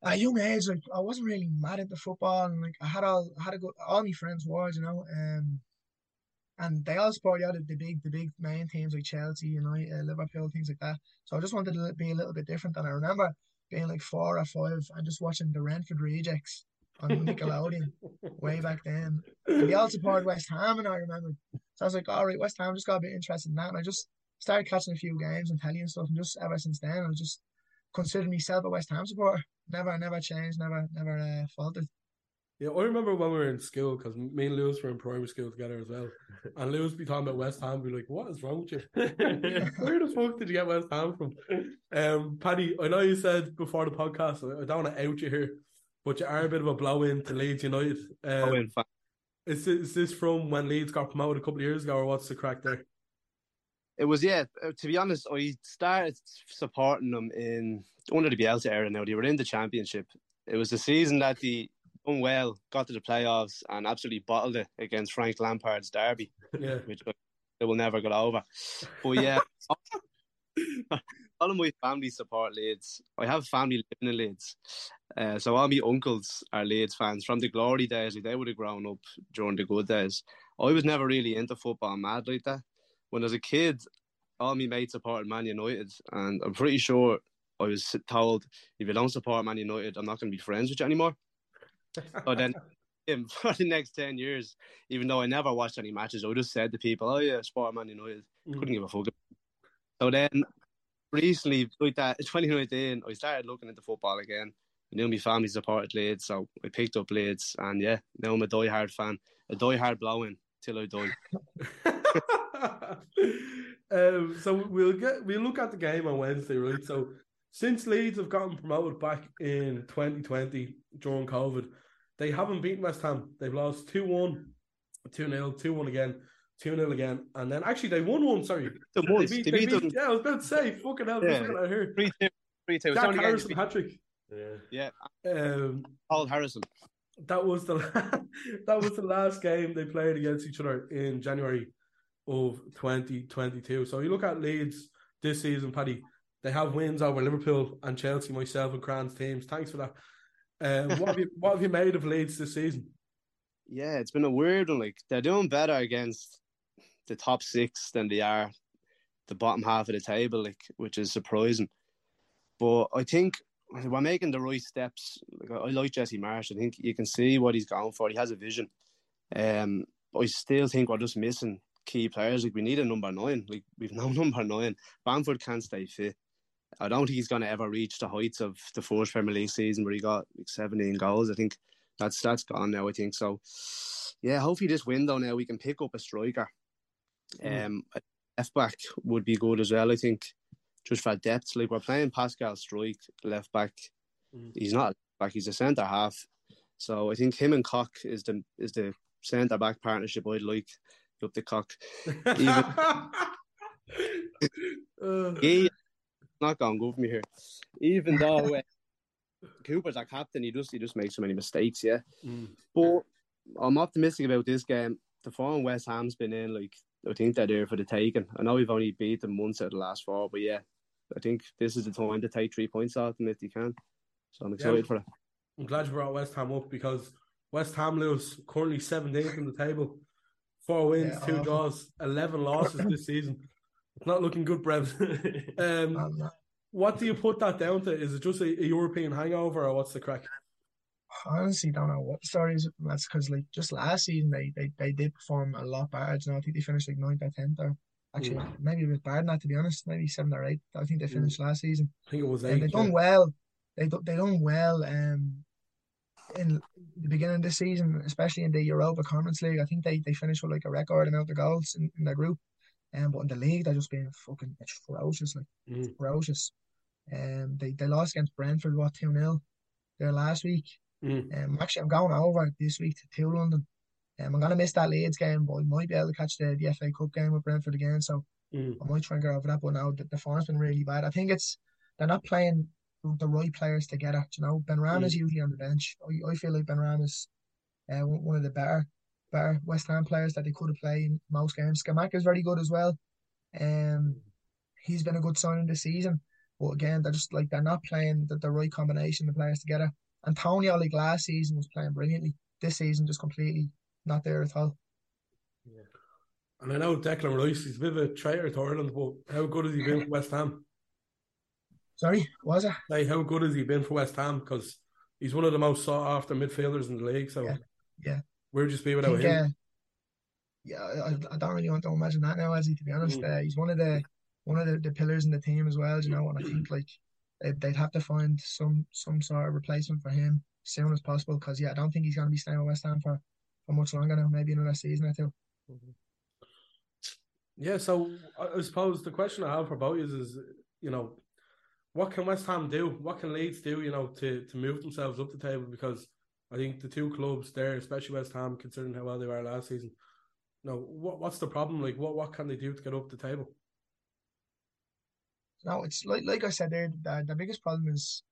at a young age, like I wasn't really mad at the football, and like I had all I had a go all my friends was, you know, um, and they all support the, the big the big main teams like Chelsea, you know, uh, Liverpool, things like that. So I just wanted to be a little bit different. And I remember being like four or five and just watching the Renford Rejects on Nickelodeon way back then. And they all supported West Ham, and I remember. So I was like, all right, West Ham just got a bit interested in that, and I just started catching a few games and telly and stuff, and just ever since then, I just considered myself a West Ham supporter. Never, never changed, never, never uh, faltered. Yeah, I remember when we were in school because me and Lewis were in primary school together as well. And Lewis be talking about West Ham, be like, "What is wrong with you? Where the fuck did you get West Ham from?" Um, Paddy, I know you said before the podcast, I don't want to out you here, but you are a bit of a blow in to Leeds United. Um, in fact. Is this, is this from when Leeds got promoted a couple of years ago, or what's the crack there? It was yeah. uh, To be honest, I started supporting them in under the Bielsa era. Now they were in the championship. It was the season that the done well, got to the playoffs, and absolutely bottled it against Frank Lampard's derby, Yeah. which they will never get over. But yeah, all of my family support Leeds. I have family living in Leeds, uh, so all my uncles are Leeds fans from the glory days. Like they would have grown up during the good days. I was never really into football mad like that. When I was a kid, all my mates supported Man United, and I'm pretty sure I was told if you don't support Man United, I'm not going to be friends with you anymore. so then, for the next ten years, even though I never watched any matches, I just said to people, "Oh yeah, support Man United." Mm. Couldn't give a fuck. So then, recently, like that, 2019, I started looking into football again. I knew my family supported Leeds, so I picked up Leeds, and yeah, now I'm a die-hard fan, a die-hard blowing till I die. um, so we'll get we'll look at the game on Wednesday, right? So since Leeds have gotten promoted back in 2020 during COVID, they haven't beaten West Ham. They've lost 2 1, 2 0, 2 1 again, 2 0 again, and then actually they won one, sorry. They beat, They they beat beat- yeah, I was about to say, fucking hell, Yeah. yeah. out here. 3 2. 3 2. Jack Harrison hat trick. Yeah. Um, Paul Harrison. that was the that was the last game they played against each other in January of 2022. So you look at Leeds this season, Paddy. They have wins over Liverpool and Chelsea, myself and Cran's teams. Thanks for that. Um, what have you what have you made of Leeds this season? Yeah, it's been a weird one. Like they're doing better against the top six than they are the bottom half of the table, like which is surprising. But I think we're making the right steps. Like I like Jesse Marsch. I think you can see what he's going for. He has a vision. Um, but I still think we're just missing key players. Like we need a number nine. Like we've no number nine. Bamford can't stay fit. I don't think he's going to ever reach the heights of the first Premier League season where he got like 17 goals. I think that's that's gone now. I think so. Yeah, hopefully this window now we can pick up a striker. Mm. Um, left back would be good as well. I think just for depth. Like we're playing Pascal Struijk left back. Mm. He's not a back. He's a centre half. So I think him and Koch is the is the centre back partnership I'd like up the Cock. Even he not going good for me here. Even though uh, Cooper's our captain, he just he just makes so many mistakes. Yeah, mm. but I'm optimistic about this game. The form West Ham's been in, like I think they're there uh, for the taking. I know we've only beat them once out of the last four, but yeah, I think this is the time to take three points out of them if they can. So I'm excited Yeah. for it. I'm glad you brought West Ham up because West Ham lose currently 17th in the table. Four wins, Yeah, two awful. draws, 11 losses this season. It's not looking good, Brev. um, um what do you put that down to? Is it just a, a European hangover, or what's the crack? Honestly don't know what the story is. That's because like just last season they, they they did perform a lot better. You know, I think they finished like ninth or tenth or actually Mm. maybe a bit bad. that to be honest. Maybe seven or eight. I think they finished last season. I think it was And eight. they done well. They they done well um in the beginning of this season, especially in the Europa Conference League. I think they, they finished with like a record amount of goals in, in their group. Um, but in the league, they're just being fucking ferocious, like Mm. ferocious. Um, they they lost against Brentford what two 0 there last week. Mm. Um, actually, I'm going over this week to, to London. Um, I'm gonna miss that Leeds game, but I might be able to catch the, the FA Cup game with Brentford again. So Mm. I might try and get over that. But now the, the form's been really bad. I think it's they're not playing the right players together. You know, Benrahma's Mm. usually on the bench. I, I feel like Benrahma's uh, one one of the better better West Ham players that they could have played in most games. Scamacca is very good as well. Um, he's been a good signing this season. But again, they're just like they're not playing the, the right combination of players together. Antonio, like last season, was playing brilliantly. This season, just completely not there at all. Yeah. And I know Declan Rice, he's a bit of a traitor to Ireland, but how good has he been for West Ham? Sorry, was it? Like, how good has he been for West Ham? Because he's one of the most sought after midfielders in the league. So, Yeah. where'd you be without think, him? uh, yeah, I, I don't really want to imagine that now, as he. to be honest. Mm. Uh, he's one of the one of the, the pillars in the team as well, you know, and I think like they'd, have to find some some sort of replacement for him as soon as possible because yeah, I don't think he's going to be staying with West Ham for, for much longer now, maybe another season or two. Mm-hmm. Yeah, so I suppose the question I have for both is, is you know, what can West Ham do? What can Leeds do, you know, to, to move themselves up the table? Because I think the two clubs there, especially West Ham, considering how well they were last season, know, what what's the problem? Like, what what can they do to get up the table? No, it's like like I said there, the, the biggest problem is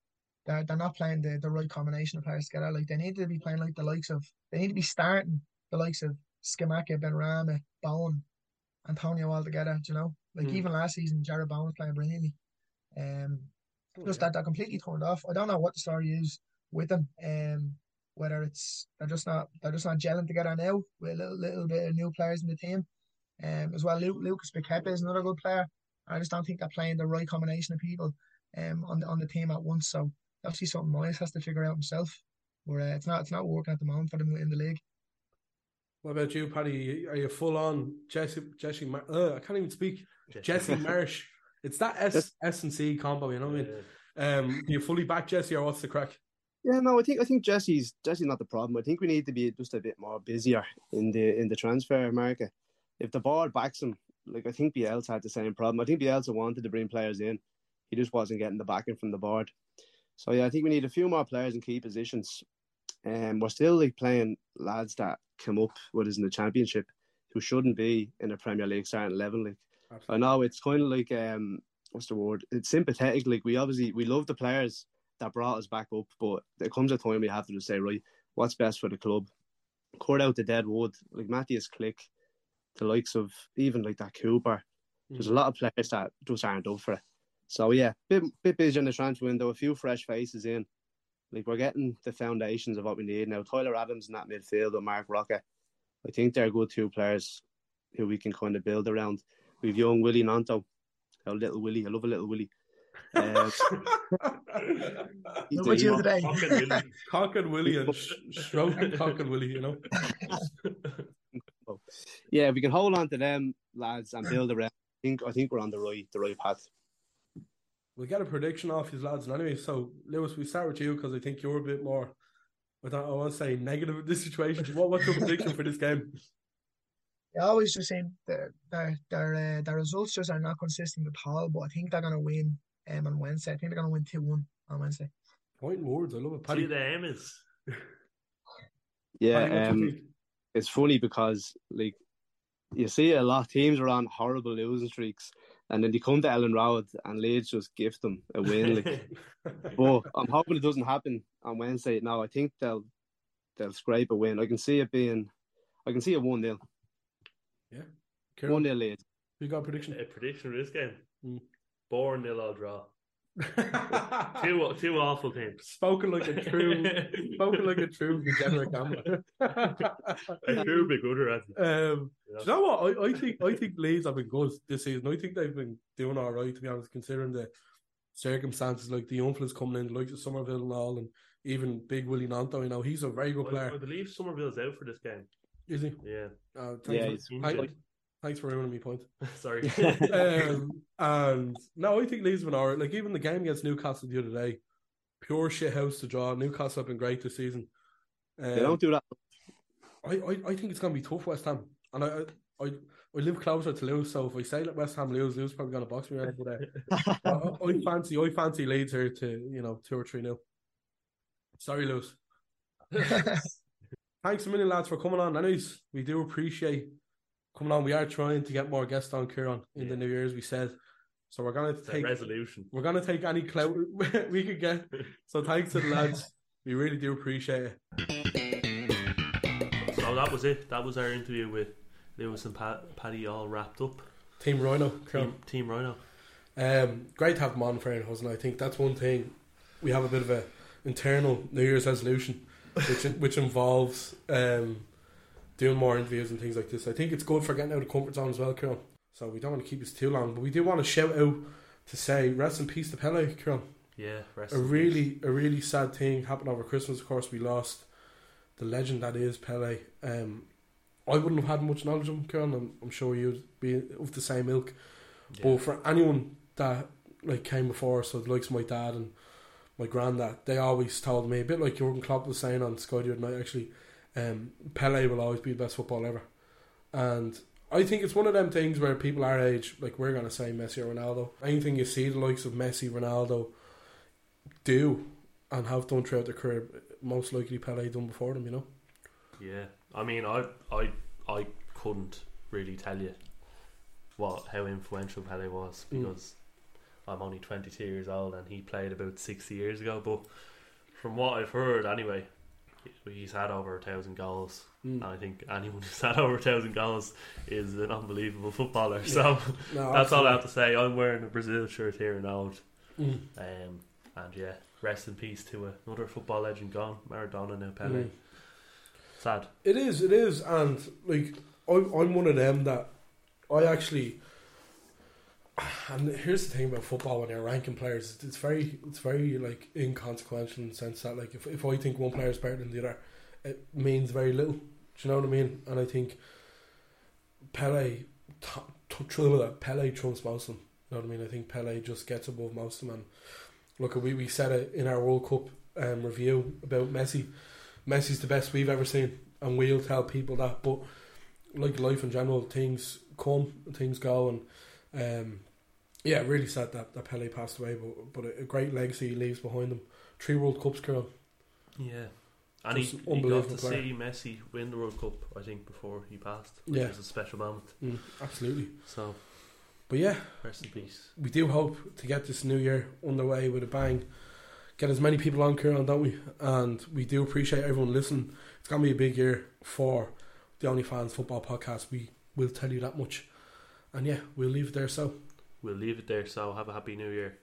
they're they're not playing the, the right combination of players together. Like they need to be playing like the likes of they need to be starting the likes of Scamacca, Benrahma, Bowen, Antonio all together, you know? Like Mm. even last season Jarrod Bowen was playing brilliantly. Um just that they're completely turned off. I don't know what the story is with them. Um whether it's they're just not they're just not gelling together now with a little little bit of new players in the team. Um as well Lu- Lucas Paqueta is another good player. I just don't think they're playing the right combination of people um on the on the team at once. So obviously something Moyes has to figure out himself. But uh, it's not it's not working at the moment for them in the league. What about you, Paddy? Are you full on Jesse Jesse? Mar- uh, I can't even speak. Jesse Marsch. It's that S S and C combo. You know what I mean? Um, do you fully back Jesse, or what's the crack? Yeah, no, I think I think Jesse's Jesse's not the problem. I think we need to be just a bit more busier in the in the transfer market. If the board backs him, like I think Bielsa had the same problem. I think Bielsa wanted to bring players in, he just wasn't getting the backing from the board. So yeah, I think we need a few more players in key positions. And um, we're still like playing lads that come up with us in the championship who shouldn't be in a Premier League starting level. Like I know it's kind of like um what's the word? It's sympathetic. Like we obviously we love the players that brought us back up, but there comes a time we have to just say, right, what's best for the club? Cut out the dead wood, like Matthias Klich, the likes of even like that Cooper. There's a lot of players that just aren't up for it. So yeah, bit bit busy in the transfer window, a few fresh faces in. Like we're getting the foundations of what we need now. Tyler Adams in that midfield with Mark Rocket. I think they're good two players who we can kind of build around. We've young Willy Gnonto, a little Willie. I love a little Willie. Uh, What the- you today? Cock and Willie. Cock and Willie and sh- stroking Cock and Willie, you know. yeah, we can hold on to them lads and build around. I think I think we're on the right the right path. We'll get a prediction off his lads. And anyway, so Lewis, we start with you because I think you're a bit more. I don't. I want to say negative in this situation. What what's your prediction for this game? I always just say their their their, uh, their results just are not consistent at all. But I think they're gonna win um, on Wednesday. I think they're gonna win two one on Wednesday. Pointing words, I love it. See Paddy, the aim is. Yeah, Paddy, what do you um, think? It's funny because like you see a lot of teams are on horrible losing streaks, and then they come to Elland Road and Leeds just give them a win. Like, but I'm hoping it doesn't happen on Wednesday. Now I think they'll they'll scrape a win. I can see it being, I can see a one 0 Yeah. one 0 Leeds. You got a prediction? A prediction for this game. Mm. Born nil all draw. two two awful teams. Spoken like a true, spoken like a true degenerate gambler. A true big gooder, hasn't? Um, Yeah. do you know what? I, I think I think Leeds have been good this season. I think they've been doing all right to be honest, considering the circumstances. Like the young fellas coming in, like Summerville and all, and even Big Willy Gnonto. You know, he's a very good I, player. I believe Summerville's out for this game. Is he? Yeah. Uh, Yeah, for, he's thank- injured. Thanks for ruining me point. Sorry. um, and no, I think Leeds have been alright. Like even the game against Newcastle the other day, pure shit house to draw. Newcastle have been great this season. Um, They don't do that. I, I, I think it's going to be tough West Ham, and I I, I, I live closer to Lewis. So if I say let West Ham lose, Lewis probably going to box me around. for that. I, I fancy I fancy Leeds here to you know two or three nil. Sorry, Lewis. Thanks a million, lads, for coming on. Anyways, we do appreciate coming on. We are trying to get more guests on Kieran in the New Year's. We said so. We're gonna It's take resolution. We're gonna take any clout we could get. So thanks to the lads. We really do appreciate it. So that was it. That was our interview with Lewis and Pat, Paddy all wrapped up. Team Ryano, Team, Team Ryano. Um, great to have him on for it, it? I think that's one thing we have a bit of a internal New Year's resolution, which which involves um, doing more interviews and things like this. I think it's good for getting out of the comfort zone as well, Kieran. So we don't want to keep this too long, but we do want to shout out to say rest in peace to Pele, Kieran. Yeah, rest a in really a really sad thing happened over Christmas. Of course, we lost the legend that is Pele. Um, I wouldn't have had much knowledge of him, Kieran. I'm, I'm sure you'd be of the same ilk. Yeah. But for anyone that like came before, so the likes of my dad and my granddad, they always told me a bit like Jurgen Klopp was saying on Sky the other night. Actually, um, Pele will always be the best footballer ever, and I think it's one of them things where people our age, like we're gonna say Messi or Ronaldo. Anything you see the likes of Messi, Ronaldo do and have done throughout their career, most likely Pele done before them. You know. Yeah, I mean, I I I couldn't really tell you what how influential Pele was Mm. because I'm only 22 years old and he played about 60 years ago. But from what I've heard, anyway, he's had over a thousand goals. Mm. And I think anyone who's had over a thousand goals is an unbelievable footballer. So No, that's all I have to say. I'm wearing a Brazil shirt here in old. Mm. Um, and yeah, rest in peace to another football legend gone, Maradona now Pele. Mm. Sad. It is, it is, and like I'm, I'm one of them that I actually. And here's the thing about football when you're ranking players, it's very, it's very like inconsequential in the sense that like if if I think one player is better than the other, it means very little. Do you know what I mean? And I think Pele, t- t- Pele trumps most of them. You know what I mean? I think Pele just gets above most of them. And look, we we said it in our World Cup um, review about Messi. Messi's the best we've ever seen, and we'll tell people that. But like life in general, things come, things go, and um, yeah, really sad that, that Pele passed away. But but a, a great legacy he leaves behind him. Three World Cups, Kieran. Yeah. And he, he got to player. see Messi win the World Cup, I think, before he passed. Which Yeah. was a special moment. Mm, absolutely. So, But yeah, rest in peace. we do hope to get this new year underway with a bang. Get as many people on, Kieran, don't we? And we do appreciate everyone listening. It's going to be a big year for the Only Fans Football Podcast. We will tell you that much. And yeah, we'll leave it there. So, We'll leave it there. So, have a happy new year.